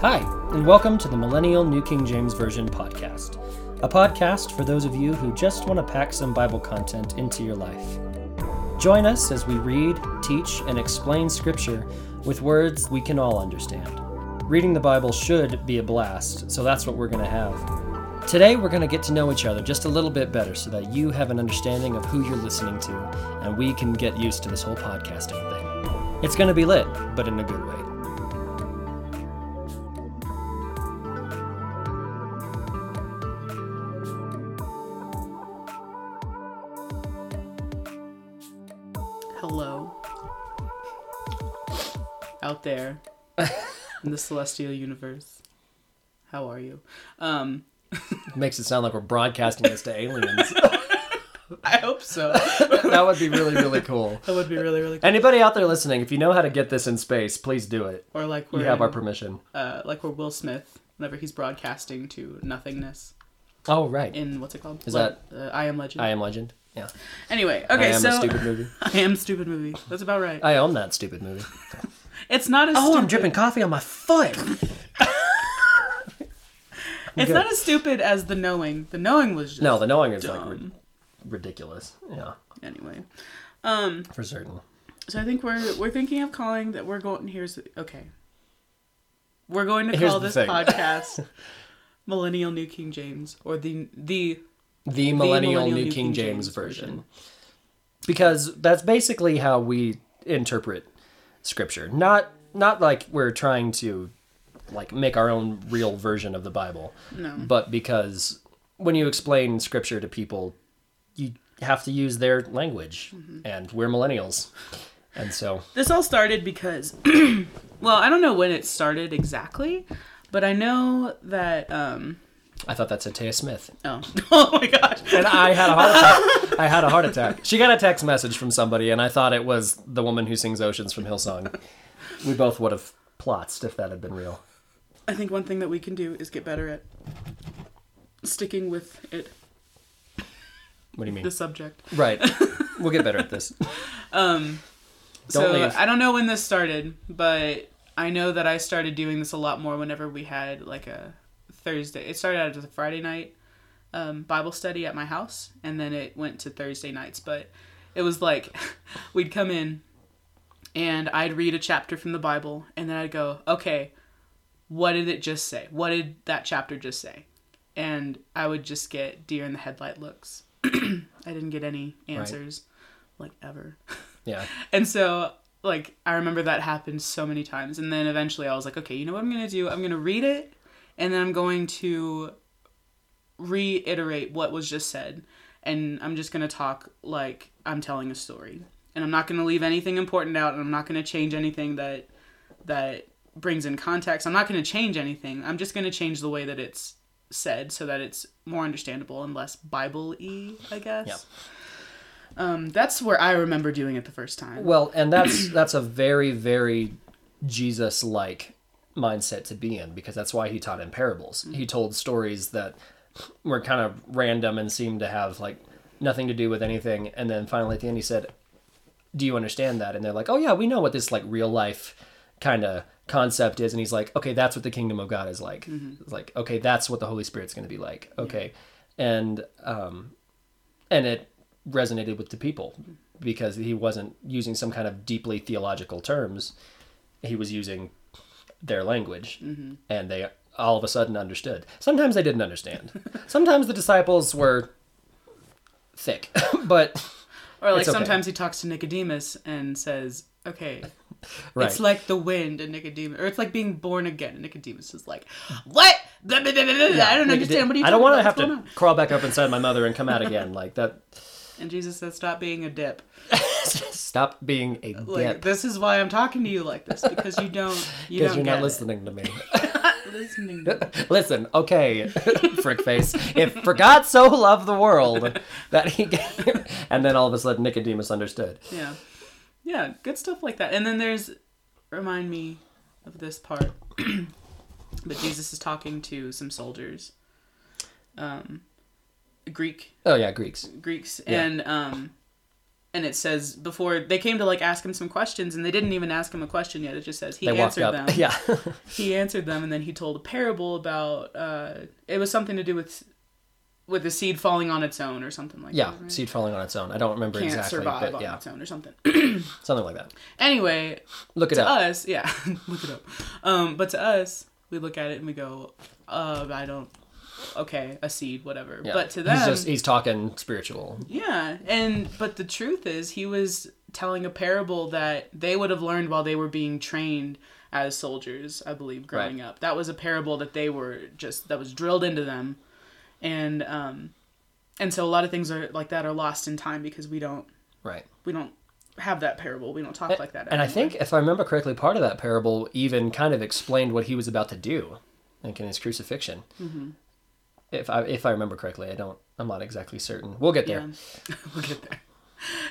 Hi, and welcome to the Millennial New King James Version podcast, a podcast for those of you who just want to pack some Bible content into your life. Join us as we read, teach, and explain Scripture with words we can all understand. Reading the Bible should be a blast, so that's what we're going to have. Today, we're going to get to know each other just a little bit better so that you have an understanding of who you're listening to, and we can get used to this whole podcasting thing. It's going to be lit, but in a good way. Hello. Out there in the celestial universe. How are you? Um, makes it sound like we're broadcasting this to aliens. I hope so. that would be really, really cool. That would be really, really cool. Anybody out there listening, if you know how to get this in space, please do it. Or like we're have in, our permission. uh, like we're Will Smith whenever he's broadcasting to nothingness Oh, right. in what's it called? Is Le- uh, I Am Legend? I Am Legend. Yeah. anyway, okay, I am so a stupid movie. I am stupid movie. That's about right. I own that stupid movie. It's not as Oh, stupid. I'm dripping coffee on my foot. It's good. not as stupid as the knowing. The knowing was just No, the knowing is like dumb. Ridiculous. Yeah, anyway. Um, for certain. so I think we're we're thinking of calling that we're going. Here's okay. We're going to call this thing. podcast Millennial New King James or the the The Millennial, New King, James, version. version. Because that's basically how we interpret scripture. Not not like we're trying to like make our own real version of the Bible. No. But because when you explain scripture to people, you have to use their language. Mm-hmm. And we're millennials. And so This all started because, well, I don't know when it started exactly, but I know that. um I thought that's Taya Smith. Oh, oh my gosh! And I had a heart attack. I had a heart attack. She got a text message from somebody, and I thought it was the woman who sings Oceans from Hillsong. We both would have plotzed if that had been real. I think one thing that we can do is get better at sticking with it, What do you mean? the subject. Right. We'll get better at this. Um, Don't so leave. I don't know when this started, but I know that I started doing this a lot more whenever we had like a Thursday. It started out as a Friday night um, Bible study at my house, and then it went to Thursday nights. But it was like we'd come in, and I'd read a chapter from the Bible, and then I'd go, okay, what did it just say? What did that chapter just say? And I would just get deer in the headlight looks. I didn't get any answers, like ever. Yeah. And so, like, I remember that happened so many times. And then eventually I was like, okay, you know what I'm going to do? I'm going to read it, and then I'm going to reiterate what was just said. And I'm just going to talk like I'm telling a story. And I'm not going to leave anything important out, and I'm not going to change anything that that brings in context. I'm not going to change anything. I'm just going to change the way that it's said so that it's more understandable and less Bible-y, I guess. Yep. Um, that's where I remember doing it the first time. Well, and that's that's a very very Jesus like mindset to be in because that's why he taught in parables. He told stories that were kind of random and seemed to have like nothing to do with anything and then finally at the end he said, "Do you understand that?" And they're like, "Oh yeah, we know what this like real life kind of concept is." And he's like, "Okay, that's what the kingdom of God is like." It's like, "Okay, that's what the Holy Spirit's going to be like." Okay. And um and it resonated with the people because he wasn't using some kind of deeply theological terms he was using their language and they all of a sudden understood sometimes they didn't understand sometimes the disciples were thick but Or like okay. sometimes he talks to Nicodemus and says, "Okay, right it's like the wind," and Nicodemus, or it's like being born again. And Nicodemus is like, "What? Blah, blah, blah, blah, blah. I don't Nicodem- understand. What are you? i don't want to have to crawl back up inside my mother and come out again like that And Jesus says, "Stop being a dip." stop being a Like dip this is why I'm talking to you like this because you don't. You don't you're not it. listening to me listening. to me. Listen, okay, frick face. If for God so loved the world that he gave, and then all of a sudden Nicodemus understood. Yeah, yeah, good stuff like that. And then there's remind me of this part, but Jesus is talking to some soldiers, um, Greek Oh yeah, Greeks. Greeks, Yeah. and um, and it says before they came to like ask him some questions and they didn't even ask him a question yet. It just says he They answered up. them. Yeah. He answered them and then he told a parable about uh it was something to do with with the seed falling on its own or something like yeah. that. right? Seed falling on its own. I don't remember Can't exactly, survive but on yeah, its own or something. something like that. anyway, Look it to up. us, yeah, look it up. Um, but to us, we look at it and we go, uh, I don't. Okay, a seed, whatever. Yeah. But to them, he's just he's talking spiritual. yeah, and but the truth is, he was telling a parable that they would have learned while they were being trained as soldiers. I believe growing up, that was a parable that they were just that was drilled into them, and um, and so a lot of things are like that are lost in time because we don't Right. we don't have that parable. We don't talk like that. And I think, if I remember correctly, part of that parable even kind of explained what he was about to do, like in his crucifixion. Mm-hmm. If I if I remember correctly, I don't. I'm not exactly certain. We'll get there. Yeah. we'll get there.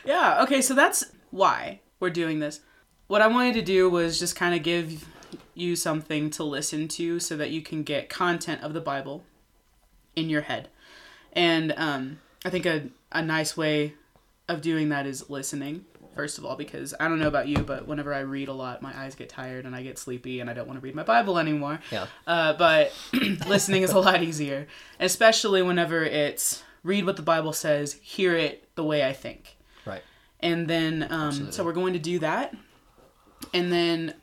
Yeah, okay, so that's why we're doing this. What I wanted to do was just kind of give you something to listen to so that you can get content of the Bible in your head. And um, I think a, a nice way of doing that is listening, first of all, because I don't know about you, but whenever I read a lot, my eyes get tired and I get sleepy and I don't want to read my Bible anymore. Yeah. Uh, but listening is a lot easier, especially whenever it's read what the Bible says, hear it the way I think. Right. And then, um, so we're going to do that. And then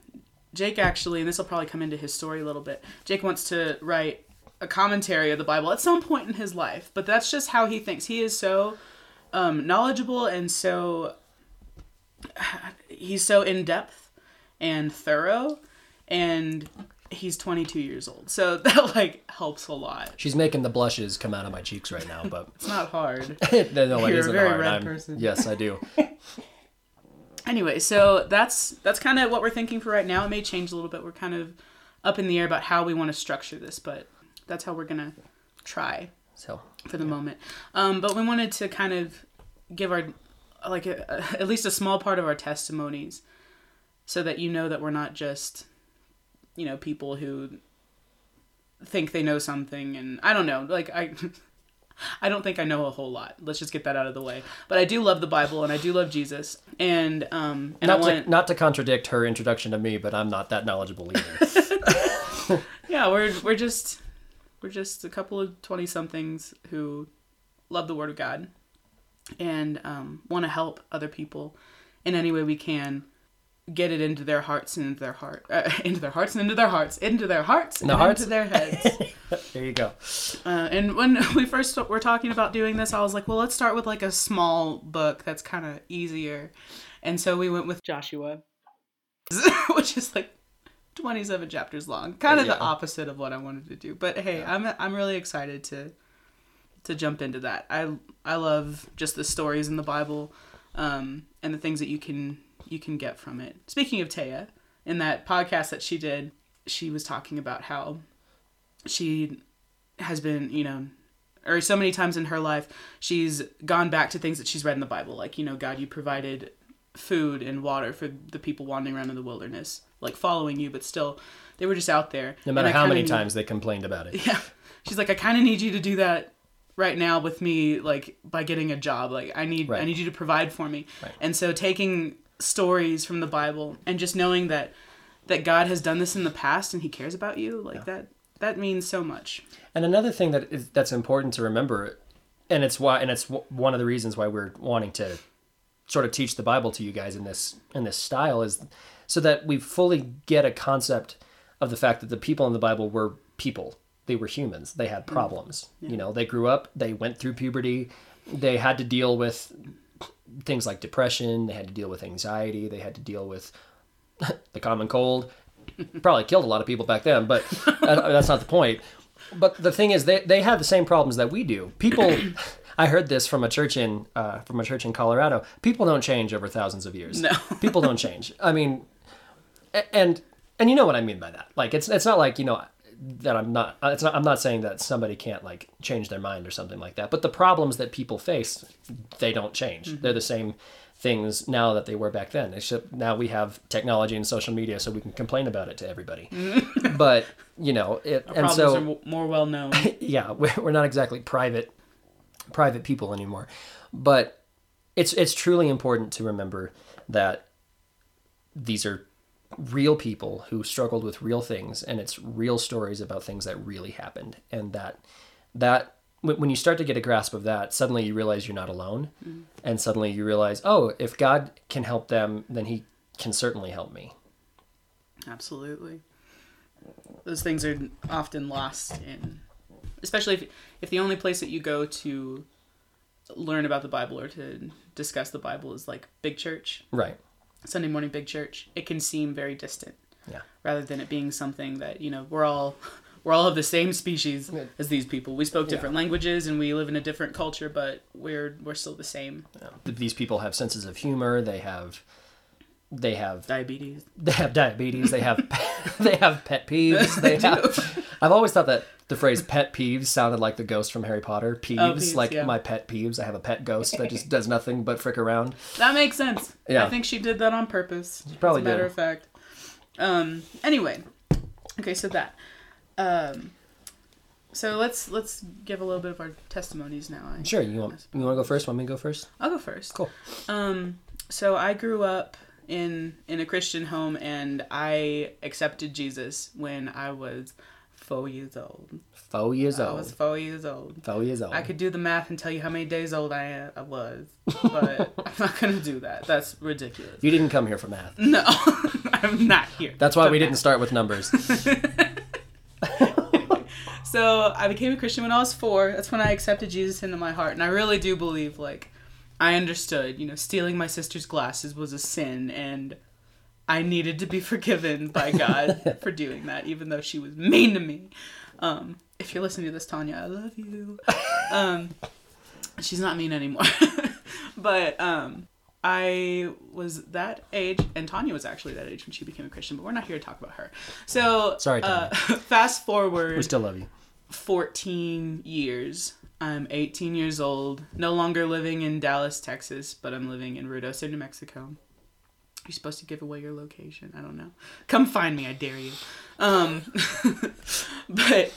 Jake actually, and this will probably come into his story a little bit, Jake wants to write a commentary of the Bible at some point in his life, but that's just how he thinks. He is so um, knowledgeable and so, he's so in depth and thorough, and he's 22 years old. So that like helps a lot. She's making the blushes come out of my cheeks right now, but It's not hard. no, no, it You're a isn't very hard. red I'm- person. Yes, I do. anyway, so that's that's kind of what we're thinking for right now. It may change a little bit. We're kind of up in the air about how we want to structure this, but that's how we're gonna try So for the moment. Um, but we wanted to kind of give our like a, a- at least a small part of our testimonies, so that you know that we're not just you know people who think they know something and I don't know like I. I don't think I know a whole lot. Let's just get that out of the way. But I do love the Bible and I do love Jesus. And um and not I want to not to contradict her introduction to me, but I'm not that knowledgeable either. yeah we're we're just we're just a couple of 20 somethings who love the word of god and um, want to help other people in any way we can get it into their hearts and into their heart uh, into their hearts and into their hearts into their hearts and The hearts? into their heads there you go. uh, and when we first were talking about doing this i was like well let's start with like a small book that's kind of easier and so we went with joshua which is like 27 chapters long. Kind of Yeah. the opposite of what i wanted to do. But hey i'm i'm really excited to to jump into that. I i love just the stories in the bible um and the things that you can you can get from it. Speaking of taya in that podcast that she did she was talking about how she has been you know or so many times in her life she's gone back to things that she's read in the bible like you know god you provided food and water for the people wandering around in the wilderness like following you but still they were just out there. No matter how many need- times they complained about it. yeah. She's like i kind of need you to do that right now with me like by getting a job. Like i need i need you to provide for me. Right. and so taking stories from the bible and just knowing that that god has done this in the past and he cares about you like that that means so much. And another thing that is that's important to remember, and it's why, and it's w- one of the reasons why we're wanting to sort of teach the Bible to you guys in this in this style is so that we fully get a concept of the fact that the people in the Bible were people. They were humans. They had problems. You know, they grew up. They went through puberty. They had to deal with things like depression. They had to deal with anxiety. They had to deal with the common cold. Probably killed a lot of people back then, but that's not the point. But the thing is, they they have the same problems that we do. People, I heard this from a church in uh, from a church in Colorado. People don't change over thousands of years. No. people don't change. I mean, and and you know what I mean by that. Like it's it's not like you know that I'm not. It's not. I'm not saying that somebody can't like change their mind or something like that. But the problems that people face, they don't change. Mm-hmm. They're the same things now that they were back then. It's just now we have technology and social media, so we can complain about it to everybody. but you know, it and problems so are more well known yeah, we're, we're not exactly private private people anymore. But it's it's truly important to remember that these are real people who struggled with real things and it's real stories about things that really happened. And that that when you start to get a grasp of that suddenly you realize you're not alone. Mm-hmm. And suddenly you realize oh if god can help them then he can certainly help me. Absolutely. Those things are often lost in, especially if if the only place that you go to learn about the Bible or to discuss the Bible is like big church, right Sunday morning big church. It can seem very distant yeah rather than it being something that you know we're all we're all of the same species as these people. We spoke different languages and we live in a different culture, but we're we're still the same. these people have senses of humor they have they have Diabetes. they have diabetes they have they have pet peeves they have i've always thought that the phrase pet peeves sounded like the ghost from harry potter peeves, peeves, like yeah. my pet peeves i have a pet ghost that just does nothing but frick around That makes sense. Yeah. I think she did that on purpose. probably as a matter did. of fact. Um. Anyway, okay. So that. Um. So let's let's give a little bit of our testimonies now. I- sure you want you want to go first want me to go first I'll go first. Cool. Um. So I grew up in in a Christian home, and I accepted Jesus when I was four years old. four years old. I was four years old. four years old I could do the math and tell you how many days old I, I was, but I'm not gonna do that. That's ridiculous. you didn't come here for math No, I'm not here. that's why we math. didn't start with numbers So I became a Christian when I was four. That's when I accepted Jesus into my heart, and I really do believe like I understood. You know, stealing my sister's glasses was a sin, and I needed to be forgiven by God for doing that, even though she was mean to me. Um, if you're listening to this, Tanya, I love you. Um, she's not mean anymore, but um, I was that age, and Tanya was actually that age when she became a Christian. But we're not here to talk about her. So Sorry, uh, fast forward we still love you 14 years. I'm 18 years old, no longer living in Dallas, Texas, but I'm living in Ruidoso, New Mexico. You're supposed to give away your location. I don't know. Come find me, I dare you. Um, but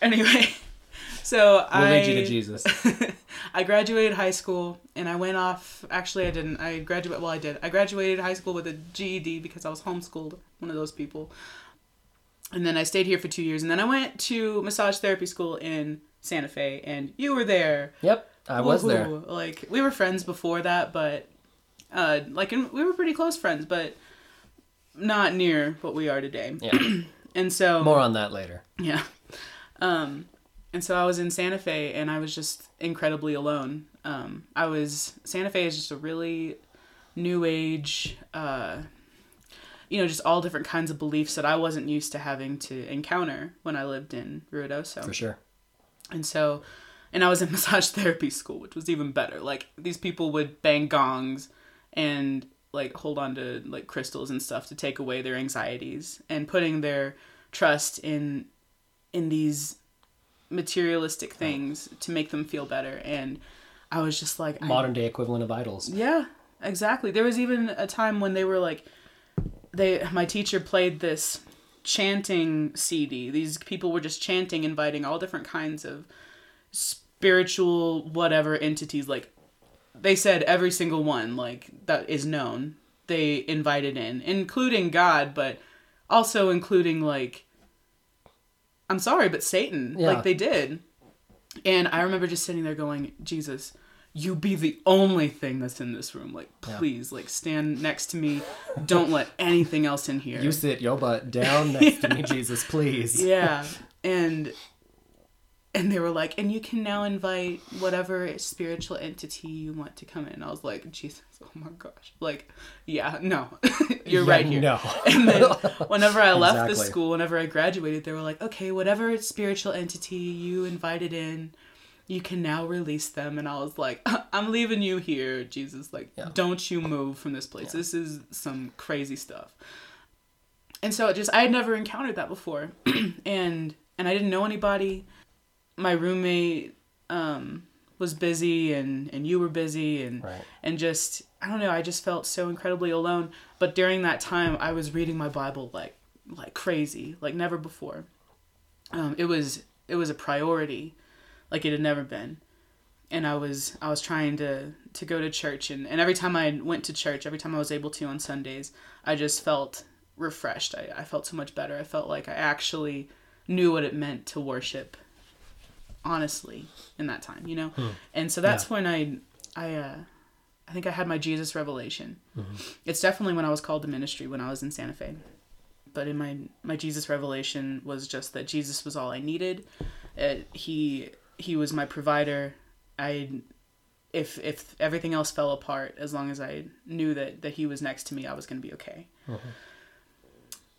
anyway, so we'll I lead you to jesus I graduated high school and I went off. Actually, I didn't. I graduated. Well, I did. I graduated high school with a GED because I was homeschooled. One of those people. And then I stayed here for two years, and then I went to massage therapy school in Santa Fe, and you were there. yep i was there Like we were friends before that, but uh, like and we were pretty close friends, but not near what we are today. yeah And so more on that later yeah. Um, and so I was in Santa Fe and I was just incredibly alone. Um, I was, Santa Fe is just a really new age, uh, you know, just all different kinds of beliefs that I wasn't used to having to encounter when I lived in Ruidoso. for sure And so, and I was in massage therapy school, which was even better. Like these people would bang gongs and like hold on to like crystals and stuff to take away their anxieties and putting their trust in in these materialistic things to make them feel better. And I was just like, I- modern day equivalent of idols yeah, exactly. There was even a time when they were like, they my teacher played this chanting CD. These people were just chanting, inviting all different kinds of spiritual whatever entities. Like they said, every single one like that is known. They invited in, including God, but also including like. I'm sorry, but Satan. Yeah. Like they did. And I remember just sitting there going, Jesus, you be the only thing that's in this room. Like, Yeah. please, like, stand next to me. Don't let anything else in here. You sit your butt down next to me, Jesus, please. yeah. And and they were like, and you can now invite whatever spiritual entity you want to come in. I was like, Jesus, oh my gosh. Like, yeah, no. You're Yeah, right here. No. And then whenever I left the school, whenever I graduated, they were like, okay, whatever spiritual entity you invited in, you can now release them. And I was like, I'm leaving you here, Jesus. Like, Yeah. don't you move from this place. This is some crazy stuff. And so it just, I had never encountered that before. and, and I didn't know anybody. My roommate, um, was busy and, and you were busy and Right. and just I don't know, I just felt so incredibly alone. But during that time, I was reading my Bible like like crazy, like never before. Um, it was it was a priority, like it had never been. and I was I was trying to to go to church and, and every time I went to church, every time I was able to on Sundays, I just felt refreshed. I, I felt so much better. I felt like I actually knew what it meant to worship honestly in that time, you know? And so that's when I I uh I think I had my Jesus revelation. It's definitely when I was called to ministry when I was in Santa Fe. But in my my Jesus revelation was just that Jesus was all I needed. Uh, he he was my provider. I if if everything else fell apart, as long as I knew that that he was next to me, I was going to be okay.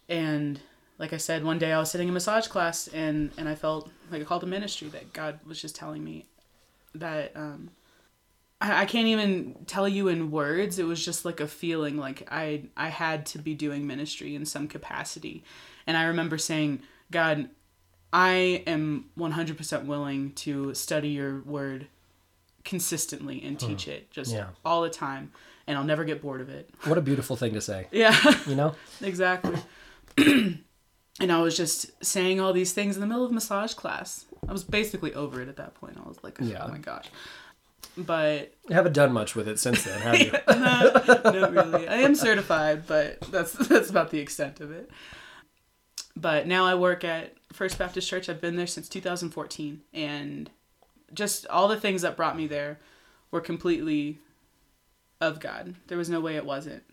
And like I said, one day I was sitting in massage class and and I felt like a call to ministry that God was just telling me that um I, I can't even tell you in words. It was just like a feeling like I I had to be doing ministry in some capacity. And I remember saying, God, I am 100% willing to study your word consistently and teach it just Yeah. all the time and I'll never get bored of it. What a beautiful thing to say. Yeah. You know? exactly. and I was just saying all these things in the middle of massage class. I was basically over it at that point. I was like, Yeah. oh my gosh. But You haven't done much with it since then, have you? not really. I am certified, but that's that's about the extent of it. But now I work at First Baptist Church. I've been there since 2014, and just all the things that brought me there were completely of God. There was no way it wasn't.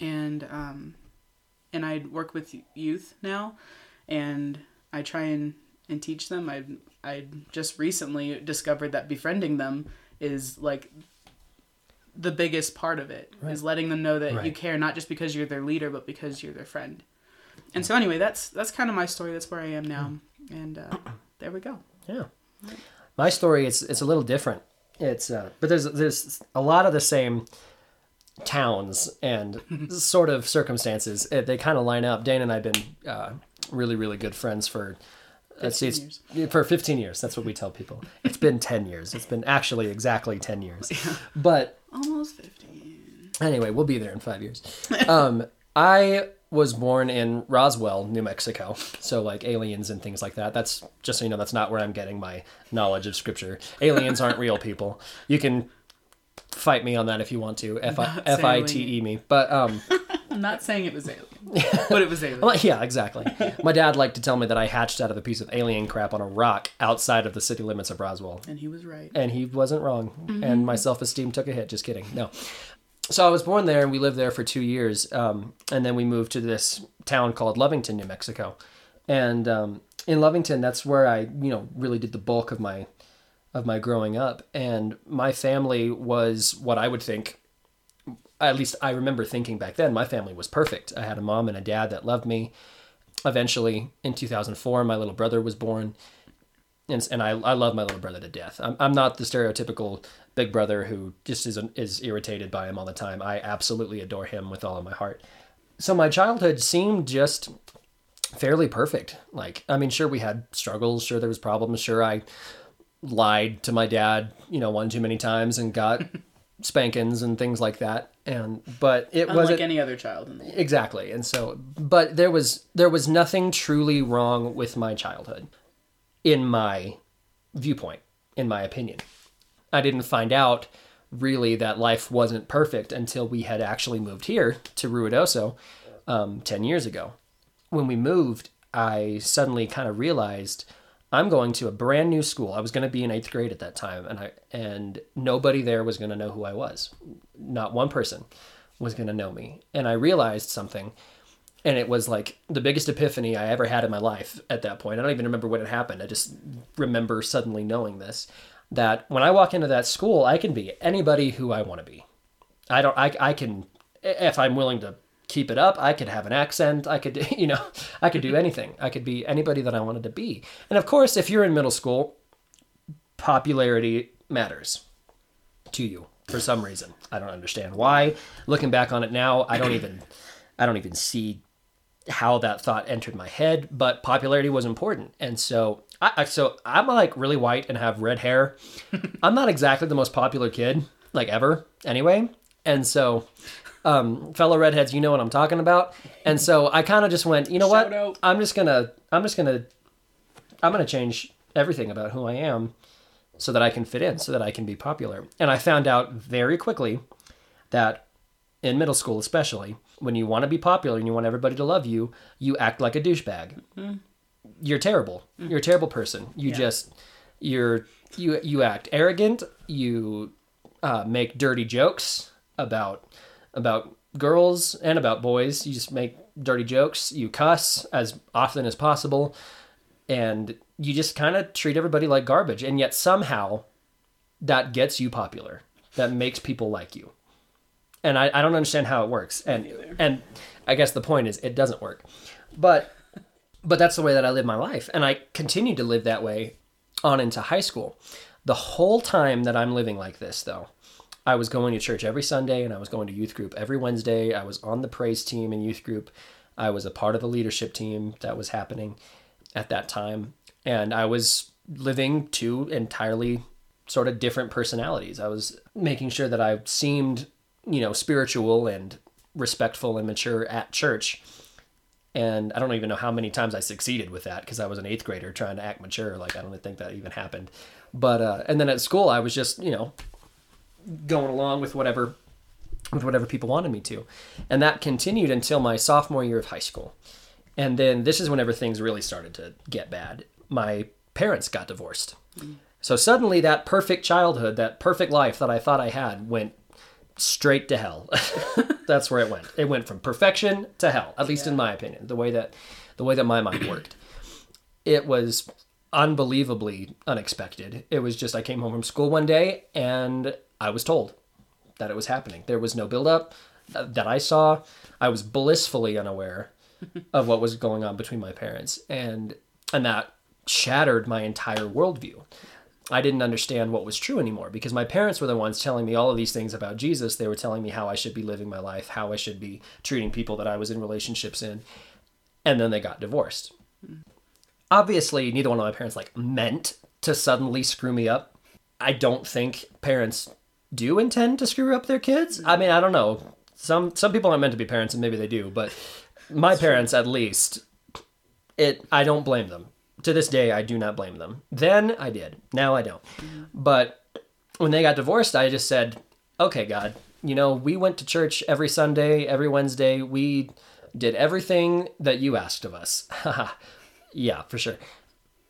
And um, and I work with youth now, and I try and and teach them. I I just recently discovered that befriending them is like the biggest part of it is Right. letting them know that you care not just because you're their leader but because you're their friend and so anyway that's that's kind of my story that's where i am now and uh, there we go Yeah. My story it's it's a little different. It's uh, but there's there's a lot of the same towns and sort of circumstances. Uh, They kind of line up. Dana and I've been uh, really really good friends for see, 15 it's for 15 years. That's what we tell people. It's been 10 years. It's been actually exactly 10 years. But almost 15 Anyway, we'll be there in five years. Um, I was born in Roswell, New Mexico. So, like aliens and things like that. That's just so you know, that's not where I'm getting my knowledge of scripture. Aliens aren't real people. You can fight me on that if you want to. F I F I T E me. But um, i'm not saying it was alien but it was alien well, yeah, exactly. My dad liked to tell me that I hatched out of a piece of alien crap on a rock outside of the city limits of Roswell. and he was right and he wasn't wrong. And my self esteem took a hit. Just kidding. No. So I was born there, and we lived there for two years, um, and then we moved to this town called Lovington, New Mexico. And um, in Lovington, that's where I, you know, really did the bulk of my of my growing up. And my family was what I would think. At least I remember thinking back then, my family was perfect. I had a mom and a dad that loved me. Eventually, in 2004, my little brother was born and, and I, I love my little brother to death. I'm, I'm not the stereotypical big brother who just is is irritated by him all the time. I absolutely adore him with all of my heart. So my childhood seemed just fairly perfect. Like I mean, sure we had struggles, sure there was problems, sure I lied to my dad, you know, one too many times and got spankings and things like that. And but it wasn't any other child in the world exactly. And so but there was there was nothing truly wrong with my childhood in my viewpoint, in my opinion. I didn't find out really that life wasn't perfect until we had actually moved here to Ruidoso um, 10 years ago. When we moved, I suddenly kind of realized I'm going to a brand new school. I was going to be in eighth grade at that time, and I and nobody there was going to know who I was. Not one person was going to know me. And I realized something and it was like the biggest epiphany I ever had in my life at that point. I don't even remember what it happened. I just remember suddenly knowing this that when I walk into that school, I can be anybody who I want to be. I don't I I can if I'm willing to keep it up, I could have an accent, I could you know, I could do anything. I could be anybody that I wanted to be. And of course, if you're in middle school, popularity matters to you for some reason. I don't understand why. Looking back on it now, I don't even I don't even see how that thought entered my head, but popularity was important. And so I so I'm like really white and have red hair. I'm not exactly the most popular kid like ever anyway. And so um fellow redheads, you know what I'm talking about. And so I kind of just went, you know Shout what? out. I'm just going to I'm just to I'm to change everything about who I am so that I can fit in, so that I can be popular. And I found out very quickly that in middle school, especially, when you want to be popular and you want everybody to love you, you act like a douchebag. You're terrible. You're a terrible person. You Yeah. just you're you you act arrogant. You uh, make dirty jokes about about girls and about boys. You just make dirty jokes. You cuss as often as possible, and you just kind of treat everybody like garbage. And yet somehow, that gets you popular. That makes people like you. And I, I don't understand how it works. And and I guess the point is it doesn't work. But but that's the way that I live my life. And I continue to live that way on into high school. The whole time that I'm living like this, though, I was going to church every Sunday and I was going to youth group every Wednesday. I was on the praise team in youth group. I was a part of the leadership team that was happening at that time. And I was living two entirely sort of different personalities. I was making sure that I seemed, you know, spiritual and respectful and mature at church and I don't even know how many times I succeeded with that because I was an eighth grader trying to act mature. Like I don't think that even happened. But uh, and then at school I was just you know going along with whatever with whatever people wanted me to, and that continued until my sophomore year of high school. And then this is whenever things really started to get bad. My parents got divorced. So suddenly that perfect childhood, that perfect life that I thought I had went straight to hell. That's where it went. It went from perfection to hell, at least in my opinion, the way that the way that my mind worked. It was unbelievably unexpected. It was just I came home from school one day and I was told that it was happening. There was no build up uh, that I saw. I was blissfully unaware of what was going on between my parents and and that shattered my entire worldview. I didn't understand what was true anymore because my parents were the ones telling me all of these things about Jesus. They were telling me how I should be living my life, how I should be treating people that I was in relationships in. And then they got divorced. Hmm. Obviously, neither one of my parents like meant to suddenly screw me up. I don't think parents do intend to screw up their kids. I mean, I don't know. Some some people aren't meant to be parents and maybe they do, but my parents at least it I don't blame them. To this day I do not blame them. Then I did. Now I don't. But when they got divorced, I just said, "Okay, God, you know, we went to church every Sunday, every Wednesday. We did everything that you asked of us." yeah, for sure.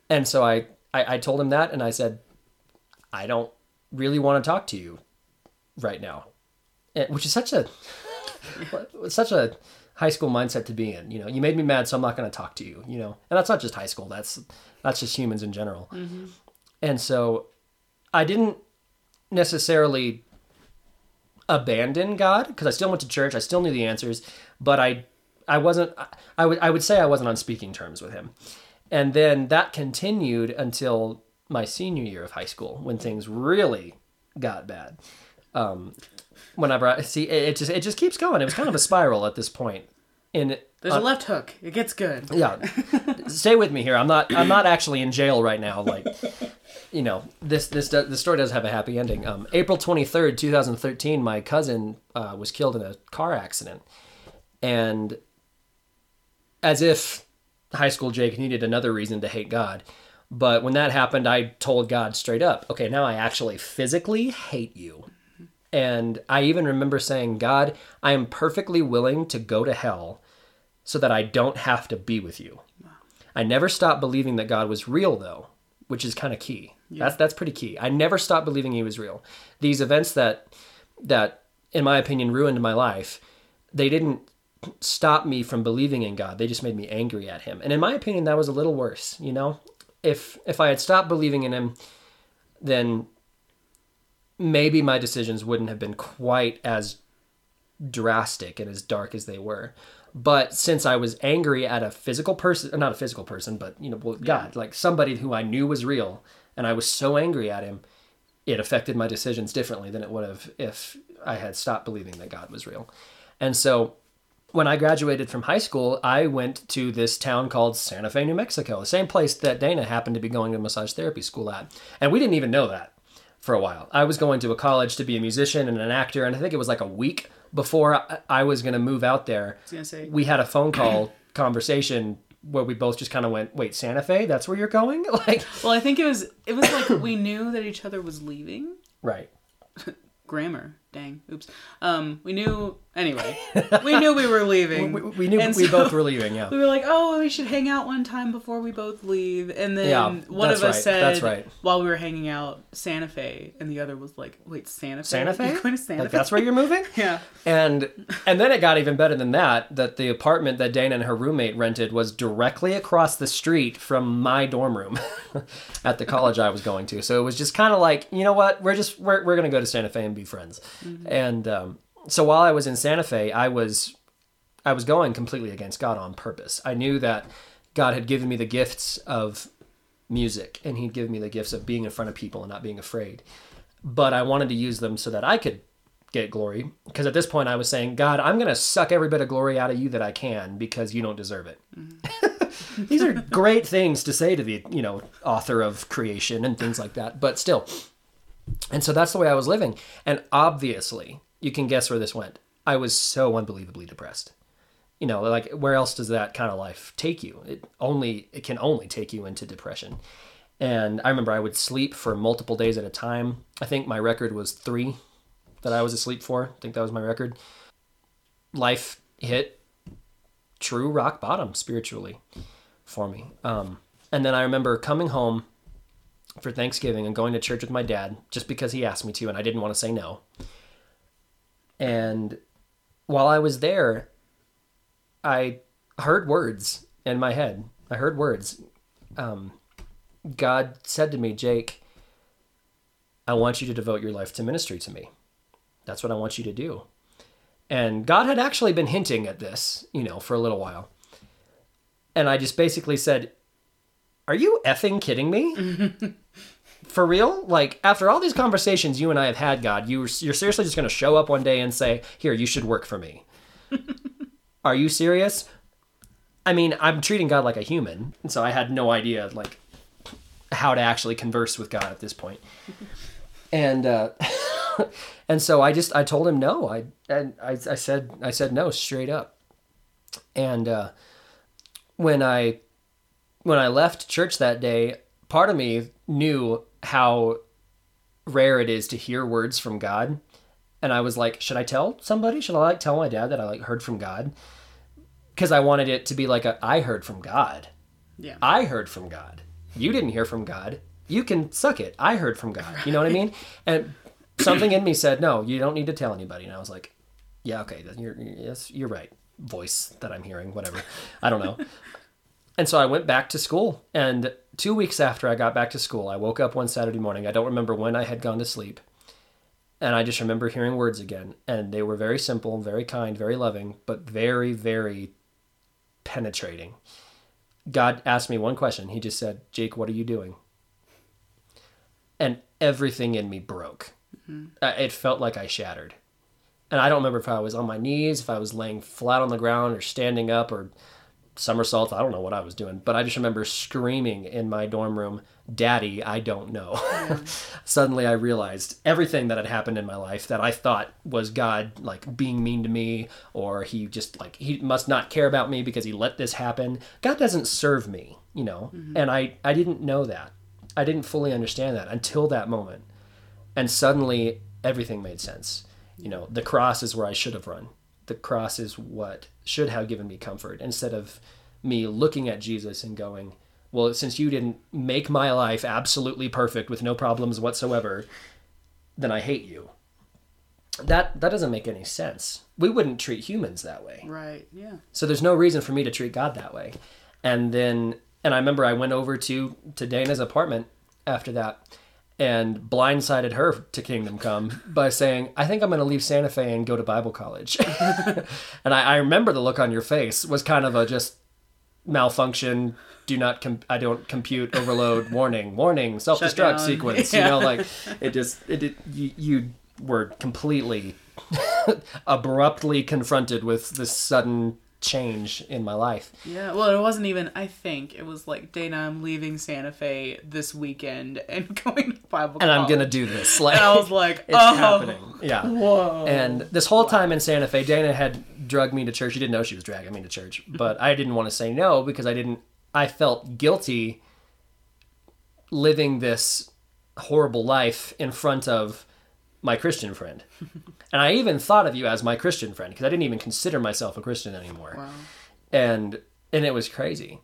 And so I, I I told him that and I said, "I don't really want to talk to you right now." And- which is such a such a high school mindset to be in. You know, you made me mad, so I'm not going to talk to you. You know, and that's not just high school. That's that's just humans in general. Mm-hmm. And so, I didn't necessarily abandon God because I still went to church. I still knew the answers, but I I wasn't. I would I would say I wasn't on speaking terms with Him. And then that continued until my senior year of high school when things really got bad. Um, whenever I see it, it just it just keeps going. It was kind of a spiral at this point. And There's a left hook. It gets good. yeah, stay with me here. I'm not I'm not actually in jail right now. Like, you know, this this do- the story does have a happy ending. Um, April 23rd, 2013, my cousin uh, was killed in a car accident, and as if high school Jake needed another reason to hate God. But when that happened, I told God straight up, okay, now I actually physically hate you. And I even remember saying, God, I am perfectly willing to go to hell so that I don't have to be with you. I never stopped believing that God was real, though, which is kind of key. That's that's pretty key. I never stopped believing He was real. These events that that, in my opinion, ruined my life, they didn't stop me from believing in God. They just made me angry at Him. And in my opinion, that was a little worse. You know, if if I had stopped believing in Him, then maybe my decisions wouldn't have been quite as drastic and as dark as they were. But since I was angry at a physical person, not a physical person, but you know, well, God, like somebody who I knew was real, and I was so angry at him, it affected my decisions differently than it would have if I had stopped believing that God was real. And so when I graduated from high school, I went to this town called Santa Fe, New Mexico, the same place that Dana happened to be going to massage therapy school at. And we didn't even know that for a while. I was going to a college to be a musician and an actor, and I think it was like a week before I- was going to move out there. I was gonna say We had a phone call conversation where we both just kind of went, "Wait, Santa Fe? That's where you're going?" Like, Well, I think it was it was like we knew that each other was leaving. right. Grammar, dang, oops. Um, we knew anyway. We knew we were leaving. We, we knew And we so- both were leaving. Yeah. We were like, oh, we should hang out one time before we both leave. And then Yeah, one of us right, said, that's right. while we were hanging out, Santa Fe. And the other was like, wait, Santa Fe? Santa Fe? You're going to Santa Like Fe? that's where you're moving? Yeah. And and then it got even better than that. That the apartment that Dana and her roommate rented was directly across the street from my dorm room at the college I was going to. So it was just kind of like, you know what? We're just we're we're gonna go to Santa Fe and be friends. And um, so while I was in Santa Fe, I was I was going completely against God on purpose. I knew that God had given me the gifts of music and he'd given me the gifts of being in front of people and not being afraid. But I wanted to use them so that I could get glory because at this point I was saying, God, I'm going to suck every bit of glory out of you that I can because you don't deserve it. These are great things to say to the, you know, author of creation and things like that, but still. And so that's the way I was living. And obviously, you can guess where this went. I was so unbelievably depressed. You know, like where else does that kind of life take you? It only it can only take you into depression. And I remember I would sleep for multiple days at a time. I think my record was 3 that I was asleep for. I think that was my record. Life hit true rock bottom spiritually for me. Um, and then I remember coming home for Thanksgiving and going to church with my dad just because he asked me to, and I didn't want to say no. And while I was there, I heard words in my head. I heard words. Um, God said to me, Jake, I want you to devote your life to ministry to me. That's what I want you to do. And God had actually been hinting at this, you know, for a little while. And I just basically said, Are you effing kidding me? for real? Like, after all these conversations you and I have had, God, you, you're seriously just going to show up one day and say, Here, you should work for me. Are you serious? I mean, I'm treating God like a human, and so I had no idea, like, how to actually converse with God at this point. And uh, and so I just I told him no. I and I, I said I said no straight up. And uh, when I when I left church that day, part of me knew how rare it is to hear words from God. And I was like, should I tell somebody? Should I like tell my dad that I like heard from God? Because I wanted it to be like a I heard from God. Yeah. I heard from God. You didn't hear from God. You can suck it. I heard from God. You know what I mean? And something in me said, "No, you don't need to tell anybody." And I was like, "Yeah, okay, then you're yes, you're right." Voice that I'm hearing, whatever. I don't know. And so I went back to school. And two weeks after I got back to school, I woke up one Saturday morning. I don't remember when I had gone to sleep. And I just remember hearing words again. And they were very simple, very kind, very loving, but very, very penetrating. God asked me one question. He just said, Jake, what are you doing? And everything in me broke. Uh, It felt like I shattered. And I don't remember if I was on my knees, if I was laying flat on the ground or standing up or somersaults. I don't know what I was doing, but I just remember screaming in my dorm room, Daddy, I don't know. Suddenly I realized everything that had happened in my life that I thought was God like being mean to me or he just like he must not care about me because he let this happen. God doesn't serve me, you know. Mm-hmm. And I I didn't know that. I didn't fully understand that until that moment. And suddenly everything made sense. You know, the cross is where I should have run. The cross is what should have given me comfort instead of me looking at Jesus and going, well, since you didn't make my life absolutely perfect with no problems whatsoever, then I hate you. That that doesn't make any sense. We wouldn't treat humans that way. Right. Yeah. So there's no reason for me to treat God that way. And then and I remember I went over to to Dana's apartment after that and blindsided her to Kingdom Come by saying, I think I'm going to leave Santa Fe and go to Bible college. and I, I remember the look on your face was kind of a just malfunction, do not, com- I don't compute, overload, warning, warning, self destruct sequence. Yeah. You know, like it just, it, it you, you were completely abruptly confronted with this sudden change in my life. Yeah. Well, it wasn't even. I think it was like Dana. I'm leaving Santa Fe this weekend and going to Bible. And I'm gonna do this. Like And I was like, it's oh, happening. Yeah. Whoa. And this whole time in Santa Fe, Dana had drugged me to church. She didn't know she was dragging me to church, but I didn't want to say no because I didn't. I felt guilty living this horrible life in front of my Christian friend. and I even thought of you as my Christian friend because I didn't even consider myself a Christian anymore. Wow. And and it was crazy.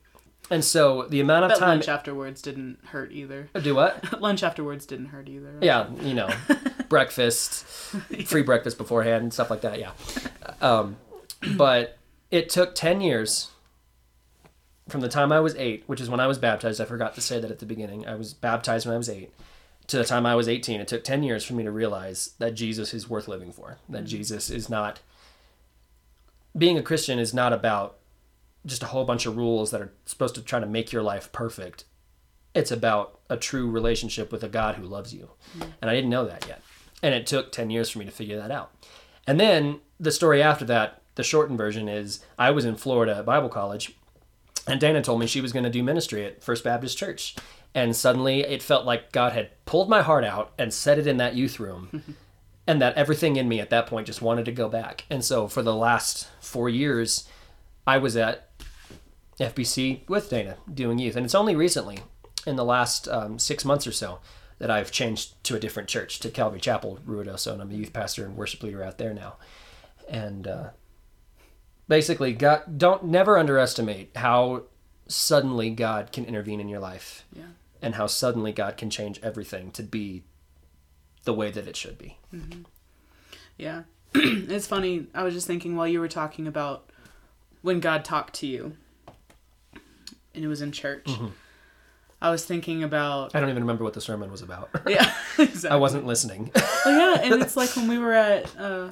And so the amount of But time lunch afterwards didn't hurt either. do what? lunch afterwards didn't hurt either. Yeah, you know, breakfast, free breakfast beforehand, and stuff like that. Yeah. Um, but it took 10 years from the time I was eight, which is when I was baptized. I forgot to say that at the beginning. I was baptized when I was eight. To the time I was 18, it took 10 years for me to realize that Jesus is worth living for. That mm. Jesus is not. Being a Christian is not about just a whole bunch of rules that are supposed to try to make your life perfect. It's about a true relationship with a God who loves you. Mm. And I didn't know that yet. And it took 10 years for me to figure that out. And then the story after that, the shortened version is I was in Florida at Bible college, and Dana told me she was going to do ministry at First Baptist Church. And suddenly it felt like God had pulled my heart out and set it in that youth room. and that everything in me at that point just wanted to go back. And so for the last four years, I was at FBC with Dana doing youth. And it's only recently, in the last um, six months or so, that I've changed to a different church, to Calvary Chapel, Ruidoso, and I'm a youth pastor and worship leader out there now. And uh, basically, God, don't never underestimate how suddenly God can intervene in your life Yeah. And how suddenly God can change everything to be the way that it should be. Yeah. it's funny. I was just thinking while you were talking about when God talked to you and it was in church. Mm-hmm. I was thinking about I don't even remember what the sermon was about. yeah, exactly. I wasn't listening. Well, yeah, and it's like when we were at uh,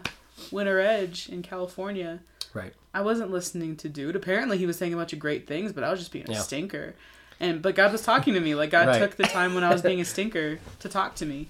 Winter Edge in California. right. I wasn't listening to dude. Apparently, he was saying a bunch of great things, but I was just being a Yeah. stinker. And but God was talking to me. Like God Right. took the time when I was being a stinker to talk to me,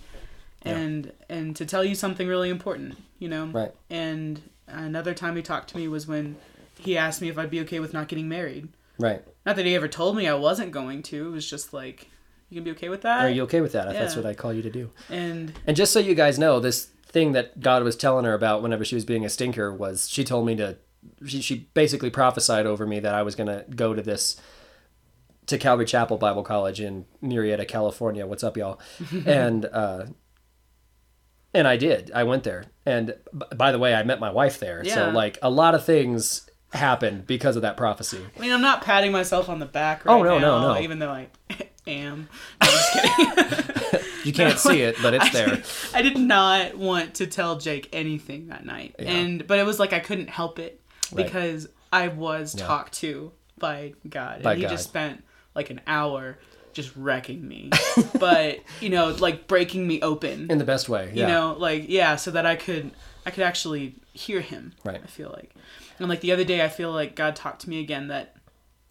Yeah. and and to tell you something really important. You know. Right. And another time he talked to me was when he asked me if I'd be okay with not getting married. Right. Not that he ever told me I wasn't going to. It was just like, you can be okay with that. Are you okay with that? If that's what I call you to do. and And just so you guys know, this thing that God was telling her about whenever she was being a stinker was she told me to she, she basically prophesied over me that I was going to go to this to Calvary Chapel Bible College in Murrieta, California. What's up, y'all? and uh and I did. I went there. And b- by the way, I met my wife there. So like a lot of things happened because of that prophecy. I mean, I'm not patting myself on the back right Oh, no, now, no, no. even though I am. No, I'm just kidding. You can't see it, but it's there. I did not want to tell Jake anything that night, Yeah. and but it was like I couldn't help it Right. because I was Yeah. talked to by God, By and he God. just spent like an hour just wrecking me, but you know, like breaking me open, In the best way. you know, like yeah, so that I could I could actually hear him. Right. I feel like, and like the other day, I feel like God talked to me again that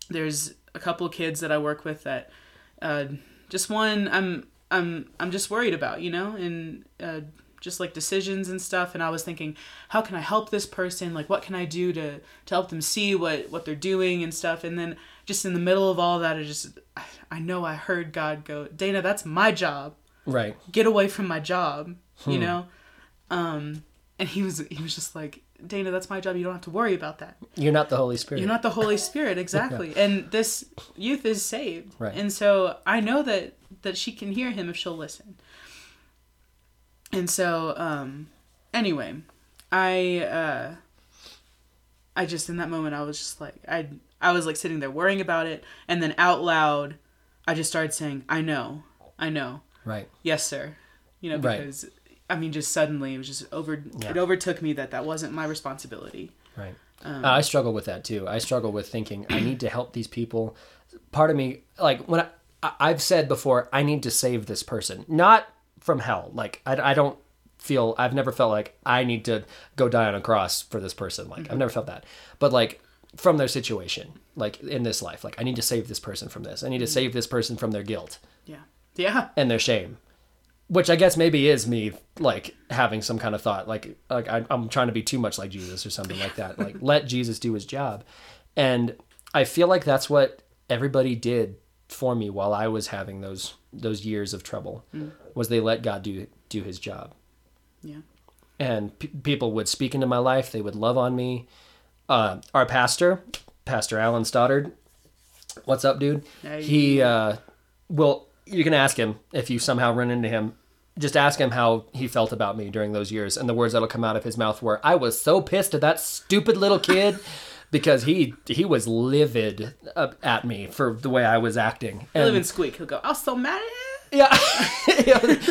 there's a couple kids that I work with that uh, just one I'm I'm I'm just worried about, you know, and uh, just like decisions and stuff. And I was thinking, how can I help this person? Like, what can I do to to help them see what what they're doing and stuff? And then just in the middle of all that, I just I know I heard God go, Dana, that's my job. Right. Get away from my job, Hmm. you know. Um, and he was he was just like, Dana, that's my job. You don't have to worry about that. You're not the Holy Spirit. You're not the Holy Spirit, exactly. And this youth is saved. Right. And so I know that that she can hear him if she'll listen. And so um anyway, I uh I just in that moment I was just like I I was like sitting there worrying about it and then out loud I just started saying, "I know. I know. Right. Yes, sir." You know, Right. because I mean just suddenly it was just over Yeah. it overtook me that that wasn't my responsibility. Right. Um, Uh, I struggle with that too. I struggle with thinking I need to help these people. Part of me, like when I, I've said before, I need to save this person, not from hell. Like I, I don't feel I've never felt like I need to go die on a cross for this person. Like I've mm-hmm. never felt that, but like from their situation, like in this life, like I need to save this person from this. I need to mm-hmm. save this person from their guilt Yeah. Yeah. and their shame which i guess maybe is me like having some kind of thought like like I, i'm trying to be too much like jesus or something like that like let jesus do his job and i feel like that's what everybody did for me while i was having those those years of trouble mm. Was they let god do do his job Yeah. and pe people would speak into my life they would love on me uh, our pastor, Pastor Alan Stoddard. What's up, dude? Hey. He uh, will. You can ask him if you somehow run into him. Just ask him how he felt about me during those years, and the words that'll come out of his mouth were, "I was so pissed at that stupid little kid." Because he he was livid uh, at me for the way I was acting. He'll And- even squeak. He'll go, "I was so mad at him." Yeah.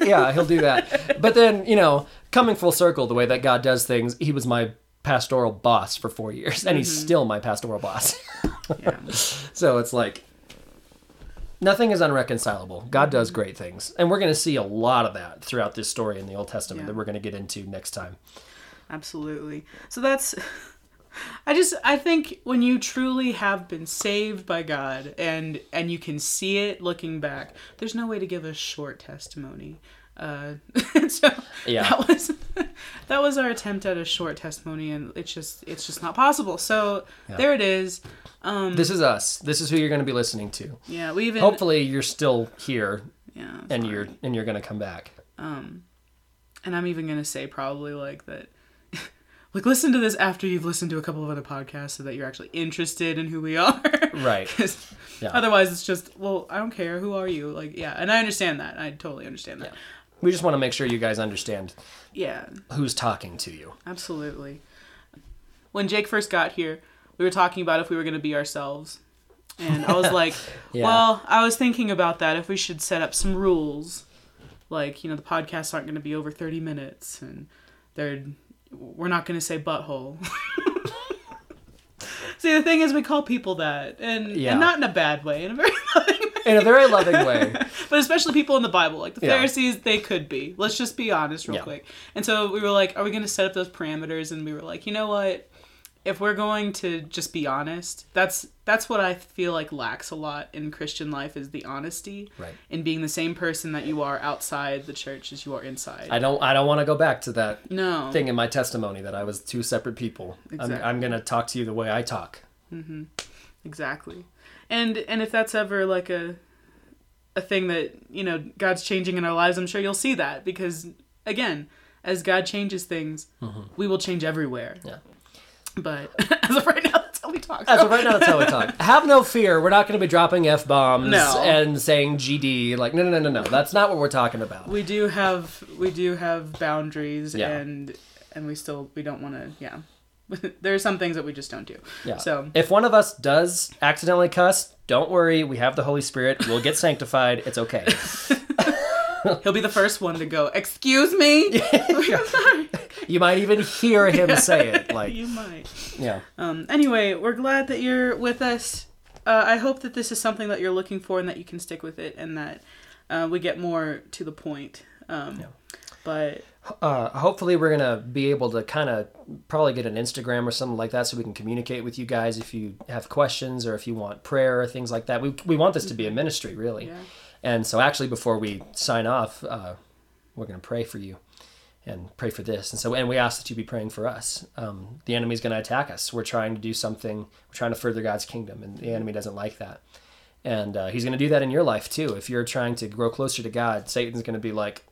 Yeah, he'll do that. But then, you know, coming full circle, the way that God does things, he was my pastoral boss for four years, and he's mm-hmm. still my pastoral boss. Yeah. so it's like nothing is unreconcilable. God does mm-hmm. great things. And we're going to see a lot of that throughout this story in the Old Testament Yeah. that we're going to get into next time. Absolutely. So that's I just I think when you truly have been saved by God and and you can see it looking back, there's no way to give a short testimony. Uh, so Yeah. that was that was our attempt at a short testimony, and it's just it's just not possible. So there it is. Um, This is us. This is who you're going to be listening to. Yeah, we even Hopefully you're still here yeah, and you're and you're going to come back. Um, and I'm even gonna say probably like that. Like listen to this after you've listened to a couple of other podcasts, so that you're actually interested in who we are. right Yeah. Otherwise, it's just well, I don't care. Who are you? Like, yeah, and I understand that. I totally understand that. We just want to make sure you guys understand Yeah, who's talking to you. absolutely. When Jake first got here, we were talking about if we were going to be ourselves, and I was like, Yeah. well, I was thinking about that. If we should set up some rules, like you know, the podcasts aren't going to be over thirty minutes, and they're we're not going to say butthole. See, the thing is, we call people that, and, Yeah. and not in a bad way, in a very loving way. In a very loving way. but especially people in the Bible, like the Yeah. Pharisees, they could be. Let's just be honest, real Yeah. quick. And so we were like, are we going to set up those parameters? And we were like, you know what? If we're going to just be honest, that's that's what I feel like lacks a lot in Christian life is the honesty, Right. In being the same person that you are outside the church as you are inside. I don't I don't want to go back to that no, thing in my testimony that I was two separate people. Exactly. I'm, I'm going to talk to you the way I talk. Mm-hmm. exactly. And and if that's ever like a a thing that you know God's changing in our lives, I'm sure you'll see that because again, as God changes things, we will change everywhere. Mm-hmm. Yeah. But as of right now, that's how we talk. As of right now, that's how we talk. Have no fear. We're not going to be dropping f bombs No. and saying GD. Like no, no, no, no, no. That's not what we're talking about. we do have we do have boundaries, Yeah. and and we still we don't want to. Yeah, there are some things that we just don't do. Yeah. So if one of us does accidentally cuss, don't worry. We have the Holy Spirit. We'll get sanctified. It's okay. He'll be the first one to go. Excuse me. Sorry. You might even hear him say it. Like you might. yeah. Um, anyway, we're glad that you're with us. Uh, I hope that this is something that you're looking for and that you can stick with it and that uh, we get more to the point. Um, But uh, hopefully we're gonna be able to kind of probably get an Instagram or something like that so we can communicate with you guys if you have questions or if you want prayer or things like that. We we want this to be a ministry really, Yeah. And so actually before we sign off, uh, we're gonna pray for you and pray for this, and so and we ask that you be praying for us. Um, the enemy's gonna attack us. We're trying to do something. We're trying to further God's kingdom, and the enemy doesn't like that. And uh, he's going to do that in your life too. If you're trying to grow closer to God, Satan's going to be like,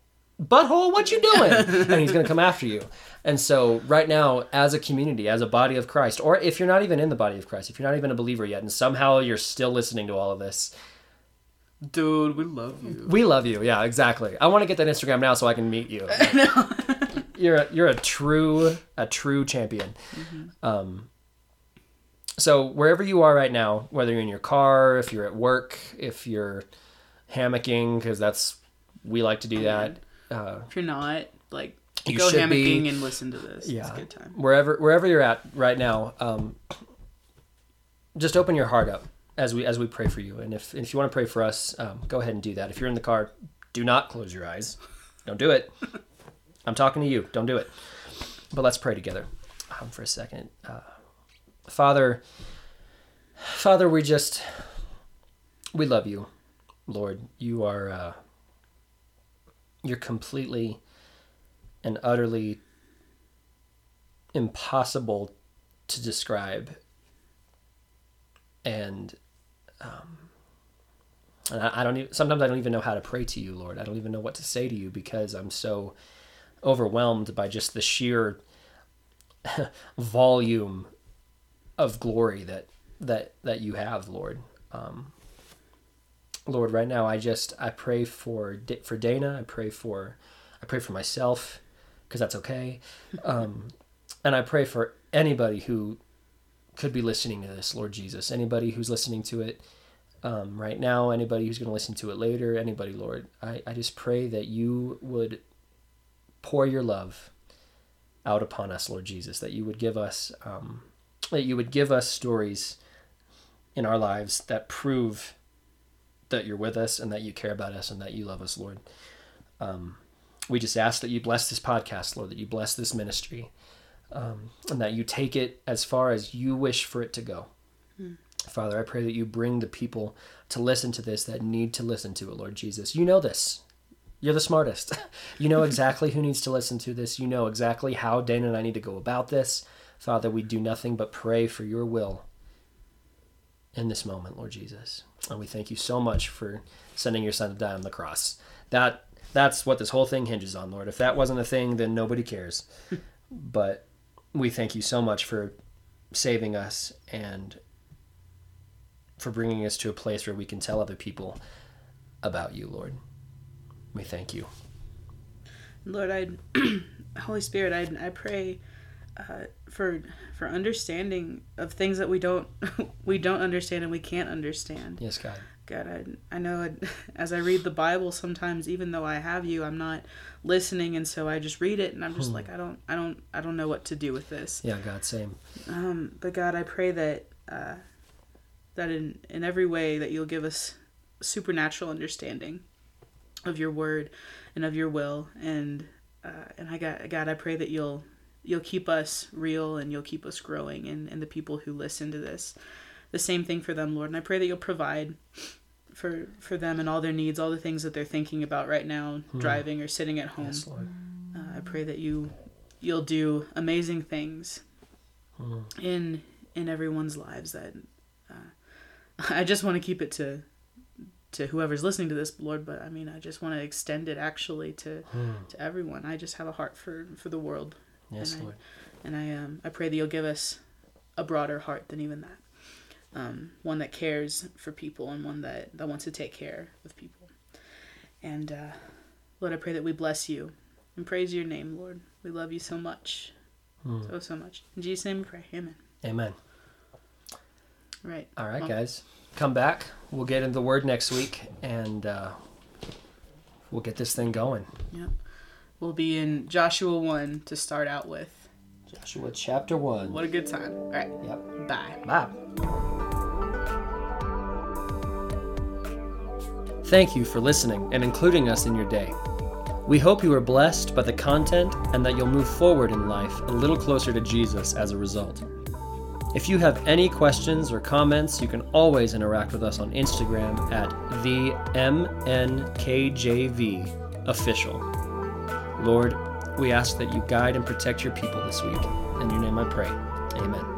butthole, what you doing? and he's going to come after you. And so right now, as a community, as a body of Christ, or if you're not even in the body of Christ, if you're not even a believer yet, and somehow you're still listening to all of this, dude, we love you. we love you. Yeah, exactly. I want to get that Instagram now so I can meet you. you're a, you're a true a true champion. Um, so wherever you are right now, whether you're in your car, if you're at work, if you're hammocking, because that's we like to do that. Uh, If you're not, like, You go should be. and listen to this. Yeah, It's a good time. wherever wherever you're at right now, um, just open your heart up as we as we pray for you. And if if you want to pray for us, um, go ahead and do that. If you're in the car, do not close your eyes. Don't do it. I'm talking to you. Don't do it. But let's pray together um, for a second. Uh, Father, Father, we just we love you, Lord. You are uh, you're completely and utterly impossible to describe and um and I, I don't even sometimes i don't even know how to pray to you lord i don't even know what to say to you because i'm so overwhelmed by just the sheer volume of glory that that that you have, Lord. Um, Lord, right now I just I pray for for Dana. I pray for I pray for myself because that's okay, um, and I pray for anybody who could be listening to this, Lord Jesus. Anybody who's listening to it um, right now, anybody who's going to listen to it later, anybody, Lord, I, I just pray that you would pour your love out upon us, Lord Jesus, that you would give us, um, that you would give us stories in our lives that prove that you're with us and that you care about us and that you love us, Lord. Um, we just ask that you bless this podcast, Lord, that you bless this ministry, um, and that you take it as far as you wish for it to go. Mm. Father, I pray that you bring the people to listen to this that need to listen to it, Lord Jesus. You know this. You're the smartest. you know exactly who needs to listen to this. You know exactly how Dana and I need to go about this. Father, we do nothing but pray for your will in this moment, Lord Jesus. And we thank you so much for sending your son to die on the cross. That that's what this whole thing hinges on, Lord. If that wasn't a thing, then nobody cares. but we thank you so much for saving us and for bringing us to a place where we can tell other people about you, Lord. We thank you. Lord, I, Holy Spirit, I, I pray uh, for for understanding of things that we don't we don't understand and we can't understand. Yes, God. God, I, I know as I read the Bible sometimes, even though I have you, I'm not listening, and so I just read it, and I'm just hmm. like, I don't, I don't, I don't know what to do with this. Yeah, God, same. Um, but God, I pray that uh, that in in every way that you'll give us supernatural understanding of your word and of your will, and uh, and I got God, I pray that you'll you'll keep us real and you'll keep us growing, and and the people who listen to this, the same thing for them, Lord, and I pray that you'll provide for for them and all their needs, all the things that they're thinking about right now, hmm. driving or sitting at home. Yes. Uh, I pray that you you'll do amazing things hmm. in in everyone's lives that I just want to keep it to to whoever's listening to this, Lord, but I mean, I just want to extend it actually to hmm. to everyone. I just have a heart for for the world. Yes, and Lord. I, and I um I pray that you'll give us a broader heart than even that. Um, one that cares for people and one that that wants to take care of people. And uh, Lord, I pray that we bless you and praise your name, Lord. We love you so much, hmm. so so much. In Jesus' name, we pray. Amen. Amen. Right. All right, well, guys. Come back. We'll get into the word next week and uh, we'll get this thing going. Yep. We'll be in Joshua 1 to start out with. Joshua chapter 1. What a good time. All right. Yep. Bye. Bye. Thank you for listening and including us in your day. We hope you are blessed by the content and that you'll move forward in life a little closer to Jesus as a result. If you have any questions or comments, you can always interact with us on Instagram at the MNKJV official. Lord, we ask that you guide and protect your people this week. In your name I pray. Amen.